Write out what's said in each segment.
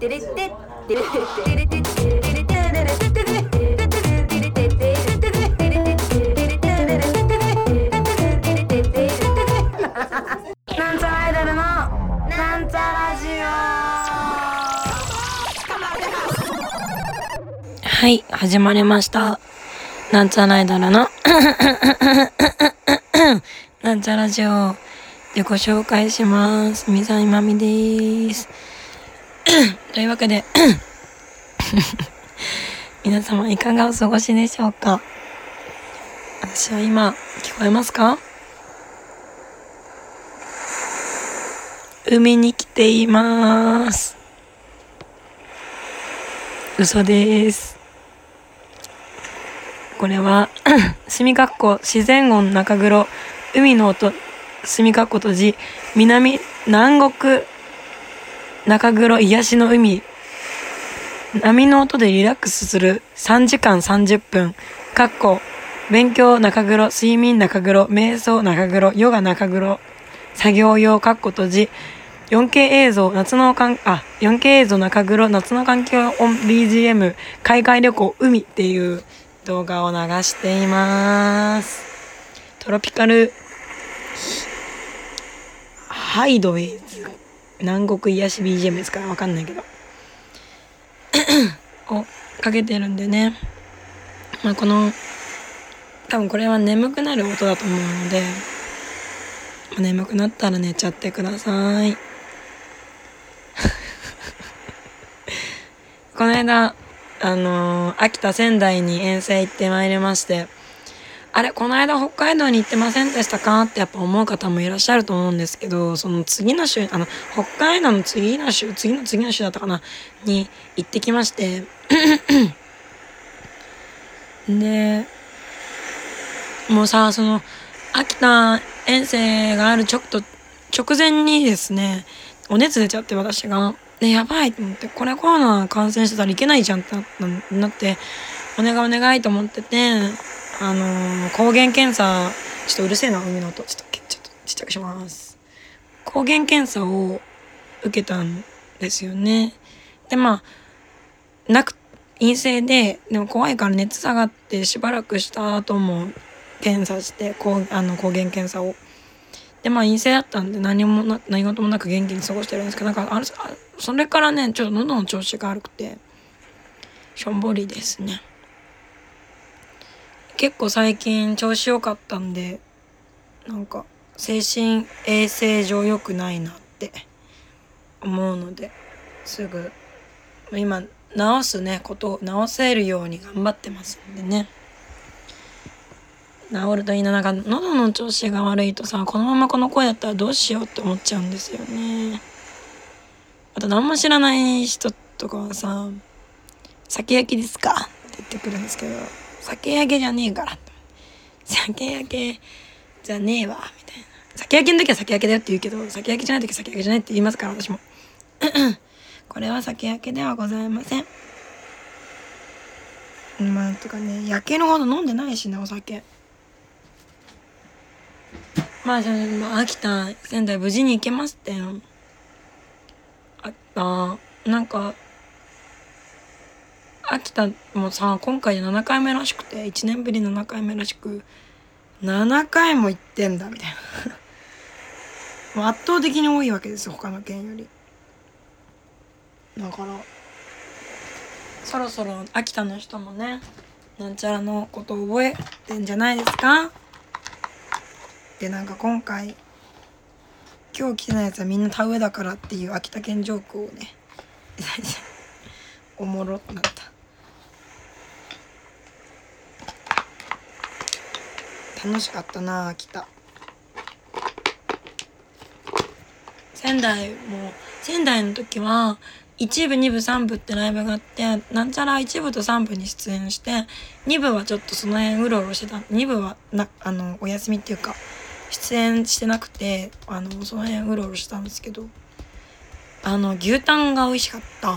なんちゃらアイドルのなんちゃラジはい、始まりました。なんちゃらアイドルの なんちゃラジオでご紹介します。みさいまみです。というわけで、皆様いかがお過ごしでしょうか？私は今、聞こえますか？海に来ています。嘘です。これは、墨かっこ自然音中黒、海の音、墨かっこ閉じ、南、南国、中黒癒しの海、波の音でリラックスする。3時間30分、かっこ、勉強中黒、睡眠中黒、瞑想中黒、ヨガ中黒、作業用かっこ閉じ、4K 映像、夏のかん、あ、4K 映像中黒、夏の環境音 BGM、海外旅行、海っていう動画を流しています。トロピカル、ハイドウェイズ、南国癒し BGM ですからわかんないけど。をかけてるんでね。まあ、この、多分これは眠くなる音だと思うので、眠くなったら寝ちゃってください。この間、あのー秋田仙台に遠征行ってまいりまして、あれ、この間北海道に行ってませんでしたか？ってやっぱ思う方もいらっしゃると思うんですけど、その次の週、あの、北海道の次の週、次の次の週だったかな？に行ってきまして、で、もうさ、その、秋田遠征があるちょっと直前にですね、お熱出ちゃって私が。で、やばいと思って、これコロナ感染してたらいけないじゃんってなって、お願いお願いと思ってて、あのー抗原検査、ちょっとうるせえな、海の音。ちょっと、ちょっとちっちゃくします。抗原検査を受けたんですよね。で、まあ、なく、陰性で、でも怖いから熱下がってしばらくした後も検査して、こう、あの、抗原検査を。で、まあ陰性だったんで何もな、何事もなく元気に過ごしてるんですけど、なんか、あれ、それからね、ちょっと喉の調子が悪くて、しょんぼりですね。結構最近調子良かったんで、なんか、精神衛生上良くないなって思うので、すぐ、今、治すね、ことを治せるように頑張ってますんでね。治るといいな。なんか、喉の調子が悪いとさ、このままこの声だったらどうしようって思っちゃうんですよね。あと、何も知らない人とかはさ、酒焼きですか？って言ってくるんですけど、酒焼けじゃねえから。酒焼けじゃねえわ、みたいな。酒焼けの時は酒焼けだよって言うけど、酒焼けじゃない時は酒焼けじゃないって言いますから、私も。これは酒焼けではございません。まあ、とかね、焼けるほど飲んでないしね、お酒。まあ、じゃあ、秋田、仙台無事に行けましたよ。ああなんか、秋田もさ、今回で7回目らしくて、1年ぶり7回目らしく、7回も行ってんだ、みたいな。もう圧倒的に多いわけですよ、他の県より。だから、そろそろ秋田の人もね、なんちゃらのことを覚えてんじゃないですか？で、なんか今回、今日来てないやつはみんな田植えだからっていう秋田県ジョークをね、おもろっなった。楽しかったな秋田仙台も仙台の時は1部2部3部ってライブがあってなんちゃら1部と3部に出演して2部はちょっとその辺うろうろしてた。2部はなあのお休みっていうか出演してなくてあのその辺うろうろしたんですけど。あの牛タンが美味しかった。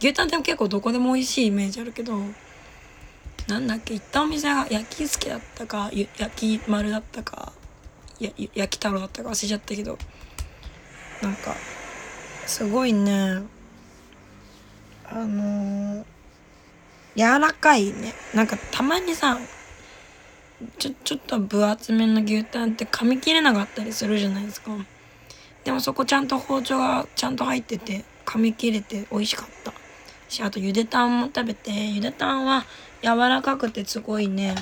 牛タンって結構どこでも美味しいイメージあるけどなんだっけ行ったお店が焼き助だったか焼き丸だったかや焼き太郎だったか忘れちゃったけど。なんかすごいね。あのー柔らかいね。なんかたまにさちょちょっと分厚めの牛タンって噛み切れなかったりするじゃないですか。でもそこちゃんと包丁がちゃんと入ってて噛み切れて美味しかった。しあとゆでタンも食べてゆでタンは柔らかくてすごいね。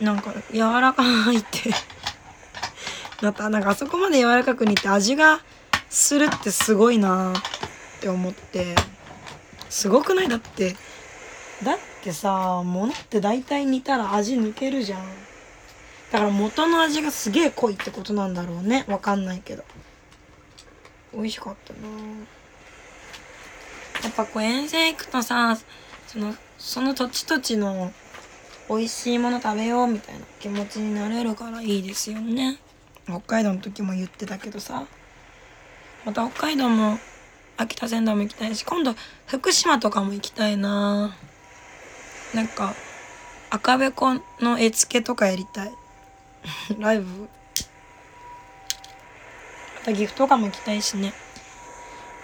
なんか柔らかいって。またなんかあそこまで柔らかく煮て味がするってすごいなって思って。すごくない？だってだってさ物って大体煮たら味抜けるじゃん。だから元の味がすげえ濃いってことなんだろうね。わかんないけど。美味しかったな。やっぱこう遠征行くとさそのその土地土地の美味しいもの食べようみたいな気持ちになれるからいいですよね。北海道の時も言ってたけどさ。また北海道も秋田仙台も行きたいし今度福島とかも行きたいな。なんか赤べこの絵付けとかやりたい。ライブ？また岐阜とかも行きたいしね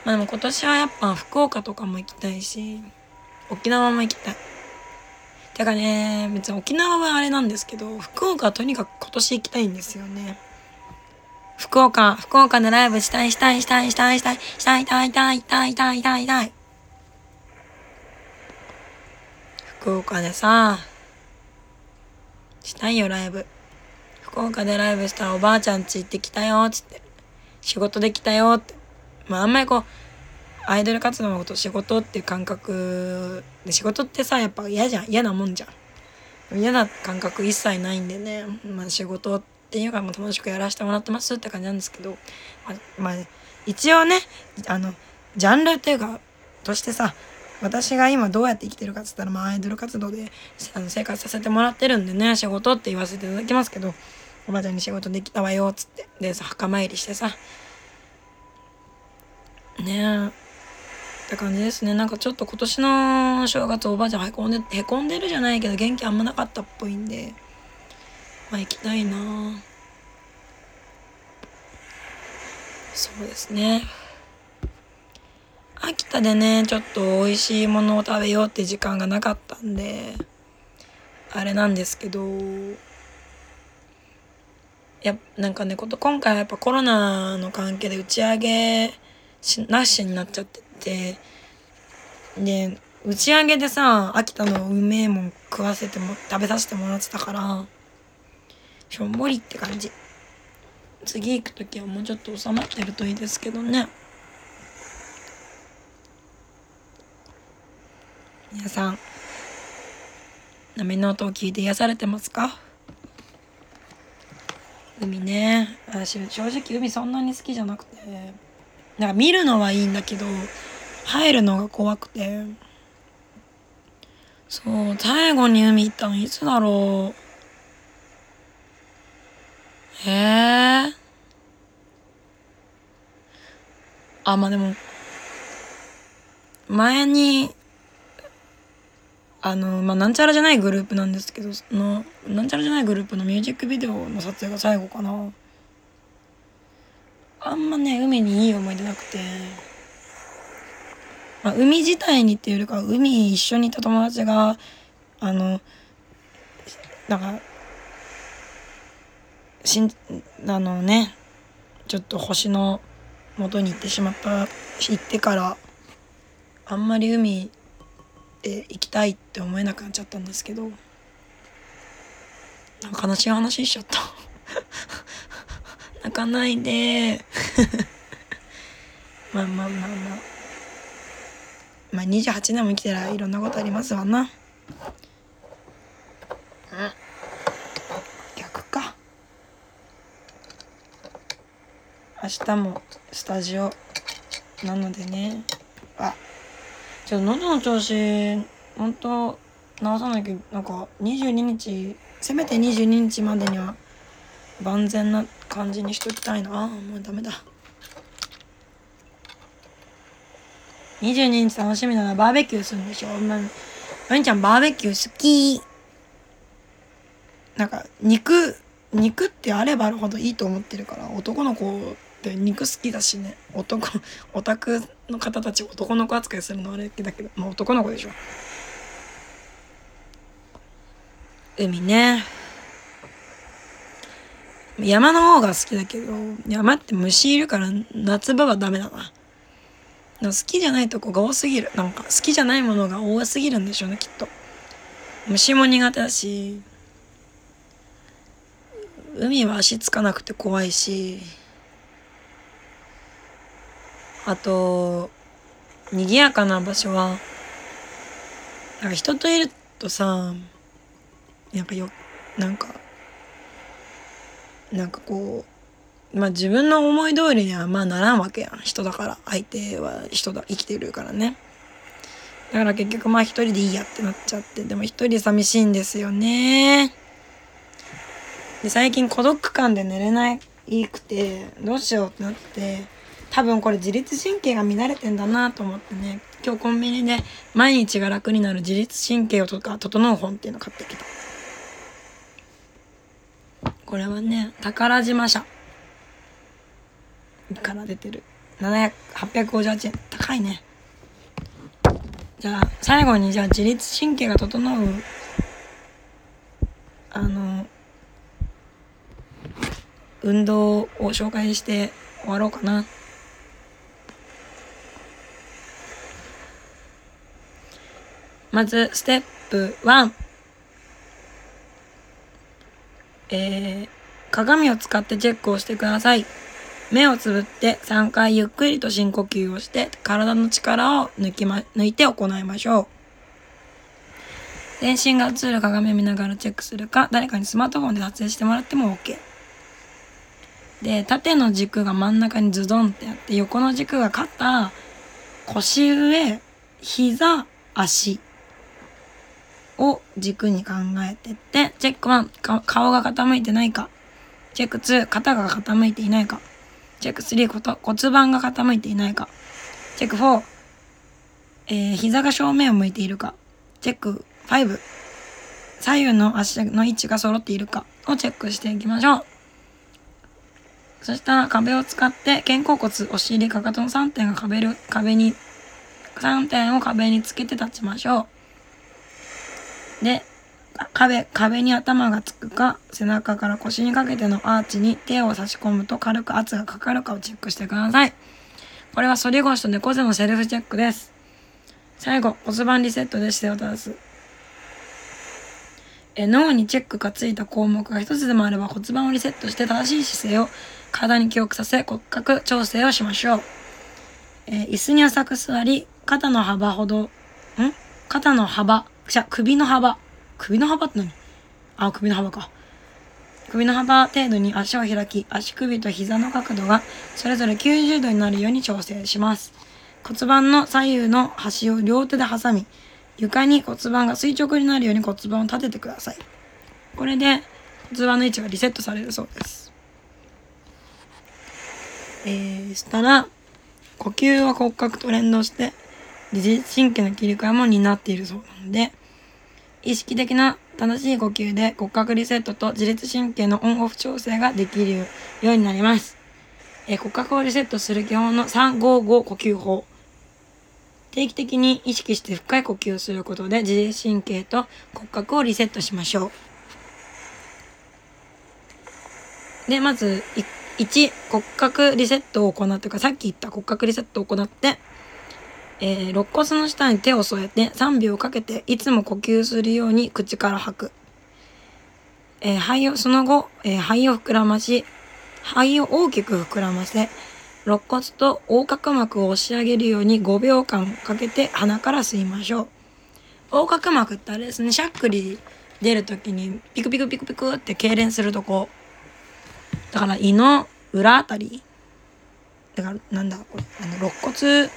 まあでも今年はやっぱ福岡とかも行きたいし沖縄も行きたい。てかね別に沖縄はあれなんですけど福岡はとにかく今年行きたいんですよね。福岡福岡でライブしたいしたいしたいしたいしたいしたいしたいしたいしたいしたいしたい。したい福岡でさしたいよライブ。福岡でライブしたらおばあちゃん家行ってきたよつって。仕事できたよって。まああんまりこうアイドル活動のこと仕事っていう感覚で仕事ってさやっぱ嫌じゃん嫌なもんじゃん。嫌な感覚一切ないんでね、まあ、仕事っていうかも楽しくやらせてもらってますって感じなんですけど、まあ、まあ、一応ねあのジャンルっていうかとしてさ私が今どうやって生きてるかっつったら、まあ、アイドル活動であの生活させてもらってるんでね仕事って言わせていただきますけどおばあちゃんに仕事できたわよっつってでさ墓参りしてさね。えって感じですねなんかちょっと今年の正月おばあちゃんへこんでへこんでるじゃないけど元気あんまなかったっぽいんでまあ行きたいな。そうですね。秋田でねちょっと美味しいものを食べようって時間がなかったんであれなんですけどやなんかねこと今回はやっぱコロナの関係で打ち上げしなしになっちゃってて。で打ち上げでさ秋田のうめえもん食わせても食べさせてもらってたからしょんぼりって感じ。次行く時はもうちょっと収まってるといいですけどね。皆さん波の音を聞いて癒されてますか？海ね。私正直海そんなに好きじゃなくて。なんか見るのはいいんだけど入るのが怖くて。そう最後に海行ったのいつだろう。へえあまあでも前にあのまあなんちゃらじゃないグループなんですけどそのなんちゃらじゃないグループのミュージックビデオの撮影が最後かな。あんまね海にいい思い出なくて、まあ、海自体にっていうよりか海一緒にいた友達があのなんかしんあのねちょっと星の元に行ってしまった行ってからあんまり海で行きたいって思えなくなっちゃったんですけど。なんか悲しい話しちゃった。泣かないで まあまあまあまあ。まあ28年も生きてらいろんなことありますわな。うん。逆か。明日もスタジオ。なのでね。あちょっと喉の調子本当直さなきゃなんか22日せめて22日までには万全な感じにしときたいな。あもうダメだ。22日楽しみだな。バーベキューするんでしょ。まあんちゃんバーベキュー好き。なんか肉肉ってあればあるほどいいと思ってるから。男の子って肉好きだしね。男オタクの方たち男の子扱いするのあれだけど、まあ、男の子でしょ。海ね。山の方が好きだけど山って虫いるから夏場はダメだな。好きじゃないとこが多すぎる。なんか好きじゃないものが多すぎるんでしょうねきっと。虫も苦手だし海は足つかなくて怖いしあと賑やかな場所はなんか人といるとさなんかよなんかなんかこうまあ自分の思い通りにはまあならんわけやん。人だから。相手は人だ生きてるからね。だから結局まあ一人でいいやってなっちゃって。でも一人寂しいんですよね。で最近孤独感で寝れないくてどうしようってなって。多分これ自律神経が乱れてんだなと思ってね。今日コンビニで毎日が楽になる自律神経をとか整う本っていうの買ってきた。これはね宝島社。から出てる？858円。高いね。じゃあ最後にじゃあ自律神経が整う。あの運動を紹介して終わろうかな。まず、ステップ1。えー、鏡を使ってチェックをしてください。目をつぶって3回ゆっくりと深呼吸をして体の力を抜きま、抜いて行いましょう。全身が映る鏡を見ながらチェックするか、誰かにスマートフォンで撮影してもらっても OK。で、縦の軸が真ん中にズドンってあって、横の軸が肩、腰上、膝、足を軸に考えてって、チェック1、顔が傾いてないか。チェック2、肩が傾いていないか。チェック3、こと骨盤が傾いていないか。チェック4、えー、膝が正面を向いているか。チェック5、左右の足の位置が揃っているかをチェックしていきましょう。そしたら壁を使って肩甲骨、お尻、かかとの3点が壁壁に、3点を壁につけて立ちましょう。で、壁、壁に頭がつくか、背中から腰にかけてのアーチに手を差し込むと軽く圧がかかるかをチェックしてください。これは反り腰と猫背のセルフチェックです。最後、骨盤リセットで姿勢を正す。え脳にチェックがついた項目が一つでもあれば骨盤をリセットして正しい姿勢を体に記憶させ骨格調整をしましょう。え、椅子に浅く座り、肩の幅ほど、ん？肩の幅、じゃ、首の幅。首の幅って何？あ、首の幅か。首の幅程度に足を開き、足首と膝の角度がそれぞれ90度になるように調整します。骨盤の左右の端を両手で挟み、床に骨盤が垂直になるように骨盤を立ててください。これで骨盤の位置がリセットされるそうです。えー、したら、呼吸は骨格と連動して、自律神経の切り替えも担っているそうなので、意識的な正しい呼吸で骨格リセットと自律神経のオンオフ調整ができるようになります。え、骨格をリセットする基本の355呼吸法。定期的に意識して深い呼吸をすることで自律神経と骨格をリセットしましょう。で、まず、1、骨格リセットを行ってか、さっき言った骨格リセットを行って、えー、肋骨の下に手を添えて3秒かけていつも呼吸するように口から吐く。えー、肺を、その後、えー、肺を膨らまし、肺を大きく膨らませ、肋骨と横隔膜を押し上げるように5秒間かけて鼻から吸いましょう。横隔膜ってあれですね、しゃっくり出るときにピクピクピクピクって痙攣するとこだから胃の裏あたりだからなんだこれあの肋骨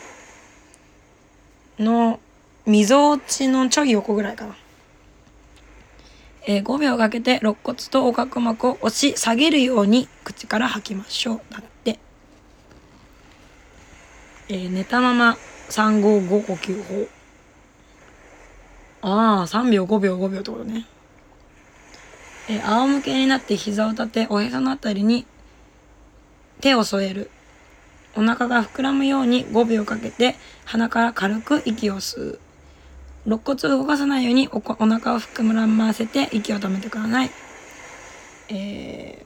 のみぞおちのちょい横ぐらいかな。えー、5秒かけて肋骨と横隔膜を押し下げるように口から吐きましょう。だって。えー、寝たまま355呼吸法。ああ、3秒5秒5秒ってことね。えー、仰向けになって膝を立て、おへそのあたりに手を添える。お腹が膨らむように5秒かけて鼻から軽く息を吸う。肋骨を動かさないようにおお腹を膨らませて息を止めてください。え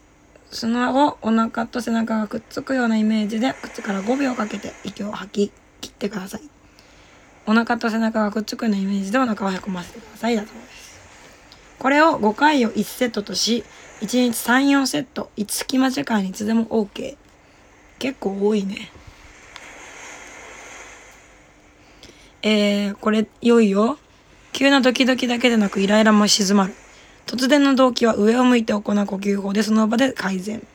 ー、その後お腹と背中がくっつくようなイメージで口から5秒かけて息を吐き切ってください。お腹と背中がくっつくようなイメージでお腹をへこませてください。だそうです。これを5回を1セットとし1日34セットいつ隙間時間にいつでも OK 結構多いね。えー、これ良いよ。急なドキドキだけでなくイライラも静まる。突然の動機は上を向いて行う呼吸法でその場で改善。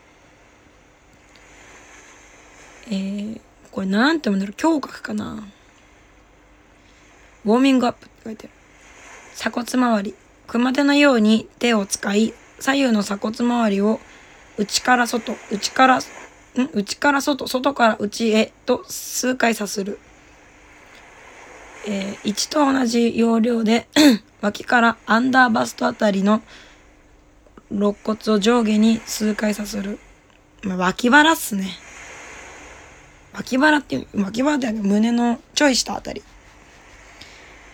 えー、これなんて読むんだろう。胸郭かな。ウォーミングアップって書いてる。鎖骨周り。熊手のように手を使い左右の鎖骨周りを内から外内からん内から外外から内へと数回さするえー、1と同じ要領で 脇からアンダーバストあたりの肋骨を上下に数回さする。ま、脇腹っすね。脇腹っていう、脇腹では胸のちょい下あたり。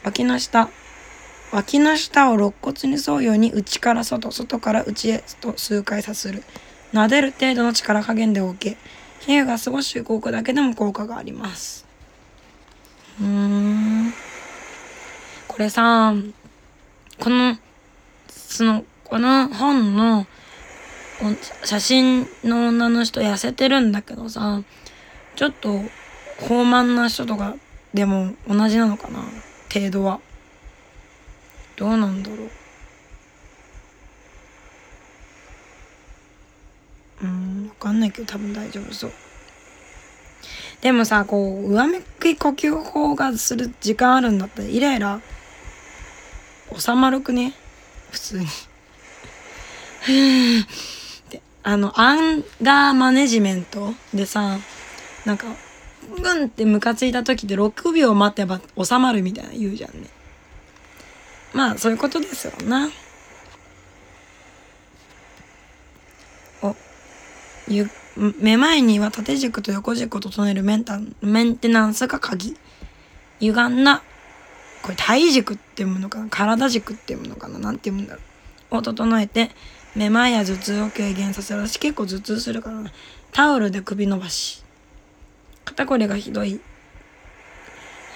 脇の下。脇の下を肋骨に沿うように内から外、外から内へと数回さする。撫でる程度の力加減で OK。皮膚が少し動くだけでも効果があります。うーん。これさ、この、その、この本の写真の女の人痩せてるんだけどさ、ちょっと、豊満な人とかでも同じなのかな？程度は。どうなんだろう？うん、わかんないけど多分大丈夫そう。でもさ、こう、上向き呼吸法がする時間あるんだったら、イライラ、収まるくね？普通に。ふーってあの、アンガーマネジメントでさ、なんか、うんってムカついた時で6秒待てば収まるみたいな言うじゃんね。まあ、そういうことですよな。ゆっめまいには縦軸と横軸を整えるメンタメンテナンスが鍵。歪んだ、これ体軸っていうものかな？体軸っていうのかな？なんて読むんだろう？を整えて、めまいや頭痛を軽減させる。私結構頭痛するからな。タオルで首伸ばし。肩こりがひどい。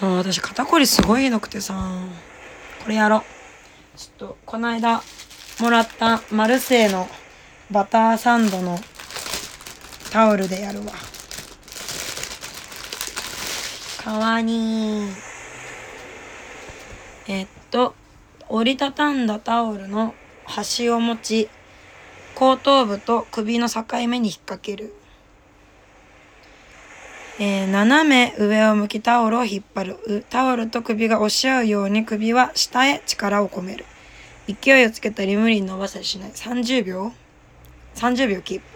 あ私肩こりすごいひどくてさ。これやろう。ちょっと、この間もらったマルセイのバターサンドのタオルでやるわ。かわにえっと折りたたんだタオルの端を持ち後頭部と首の境目に引っ掛ける、えー、斜め上を向きタオルを引っ張る。タオルと首が押し合うように首は下へ力を込める。勢いをつけたり無理に伸ばしたりしない。30秒。30秒キープ。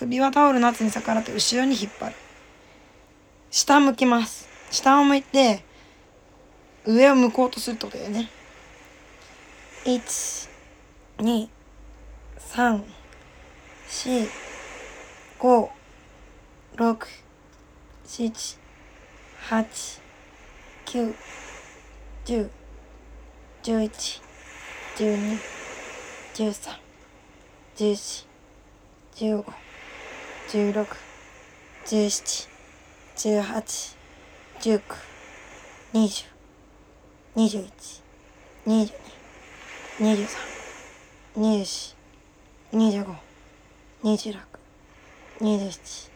首はタオルの圧に逆らって後ろに引っ張る。下向きます。下を向いて、上を向こうとするってことだよね。1、2、3、4、5、6、7、8、9、10、11、12、13、14、15、16、17、18、19、20、21、22、23、24、25、26、27、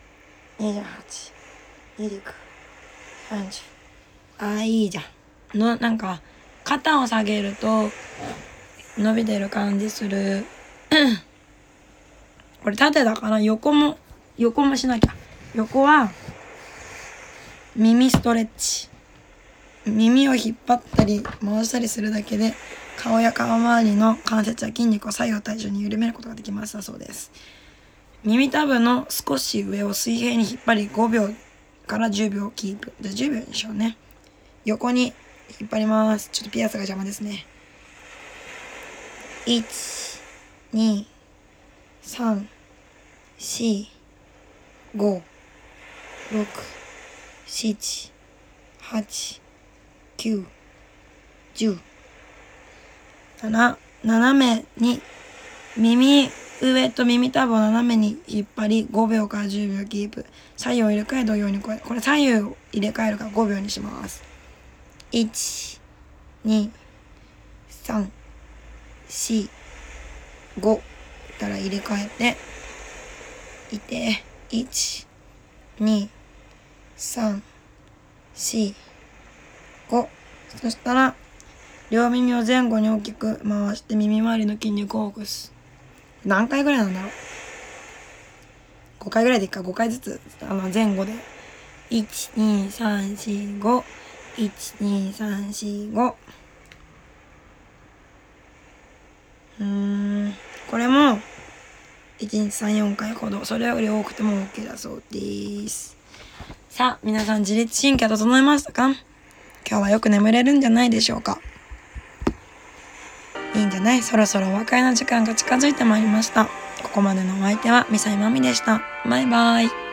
28、29、30。ああ、いいじゃん。の、なんか、肩を下げると、伸びてる感じする。これ縦だから横も、横もしなきゃ。横は、耳ストレッチ。耳を引っ張ったり回したりするだけで顔や顔周りの関節や筋肉を左右対称に緩めることができます。だそうです。耳たぶの少し上を水平に引っ張り5秒から10秒キープ。じゃ10秒にしようね。横に引っ張ります。ちょっとピアスが邪魔ですね。1 2 3 4 5 6 7 8 9、10。7、斜めに、耳上と耳たぶを斜めに引っ張り、5秒から10秒キープ。左右を入れ替え同様にこれ、これ左右を入れ替えるから5秒にします。1、2、3、4、5。たら入れ替えて、いて、1、2、3、4、5そしたら両耳を前後に大きく回して耳周りの筋肉をほぐす。何回ぐらいなんだろう？5回ぐらいでいいか。5回ずつ。あの前後で。1、2、3、4、5。1、2、3、4、5うん。これも1日34回ほど。それより多くても OK だそうです。さあ皆さん自律神経整えましたか？今日はよく眠れるんじゃないでしょうか。いいんじゃない？そろそろお別れの時間が近づいてまいりました。ここまでのお相手はミサイマミでした。バイバイ。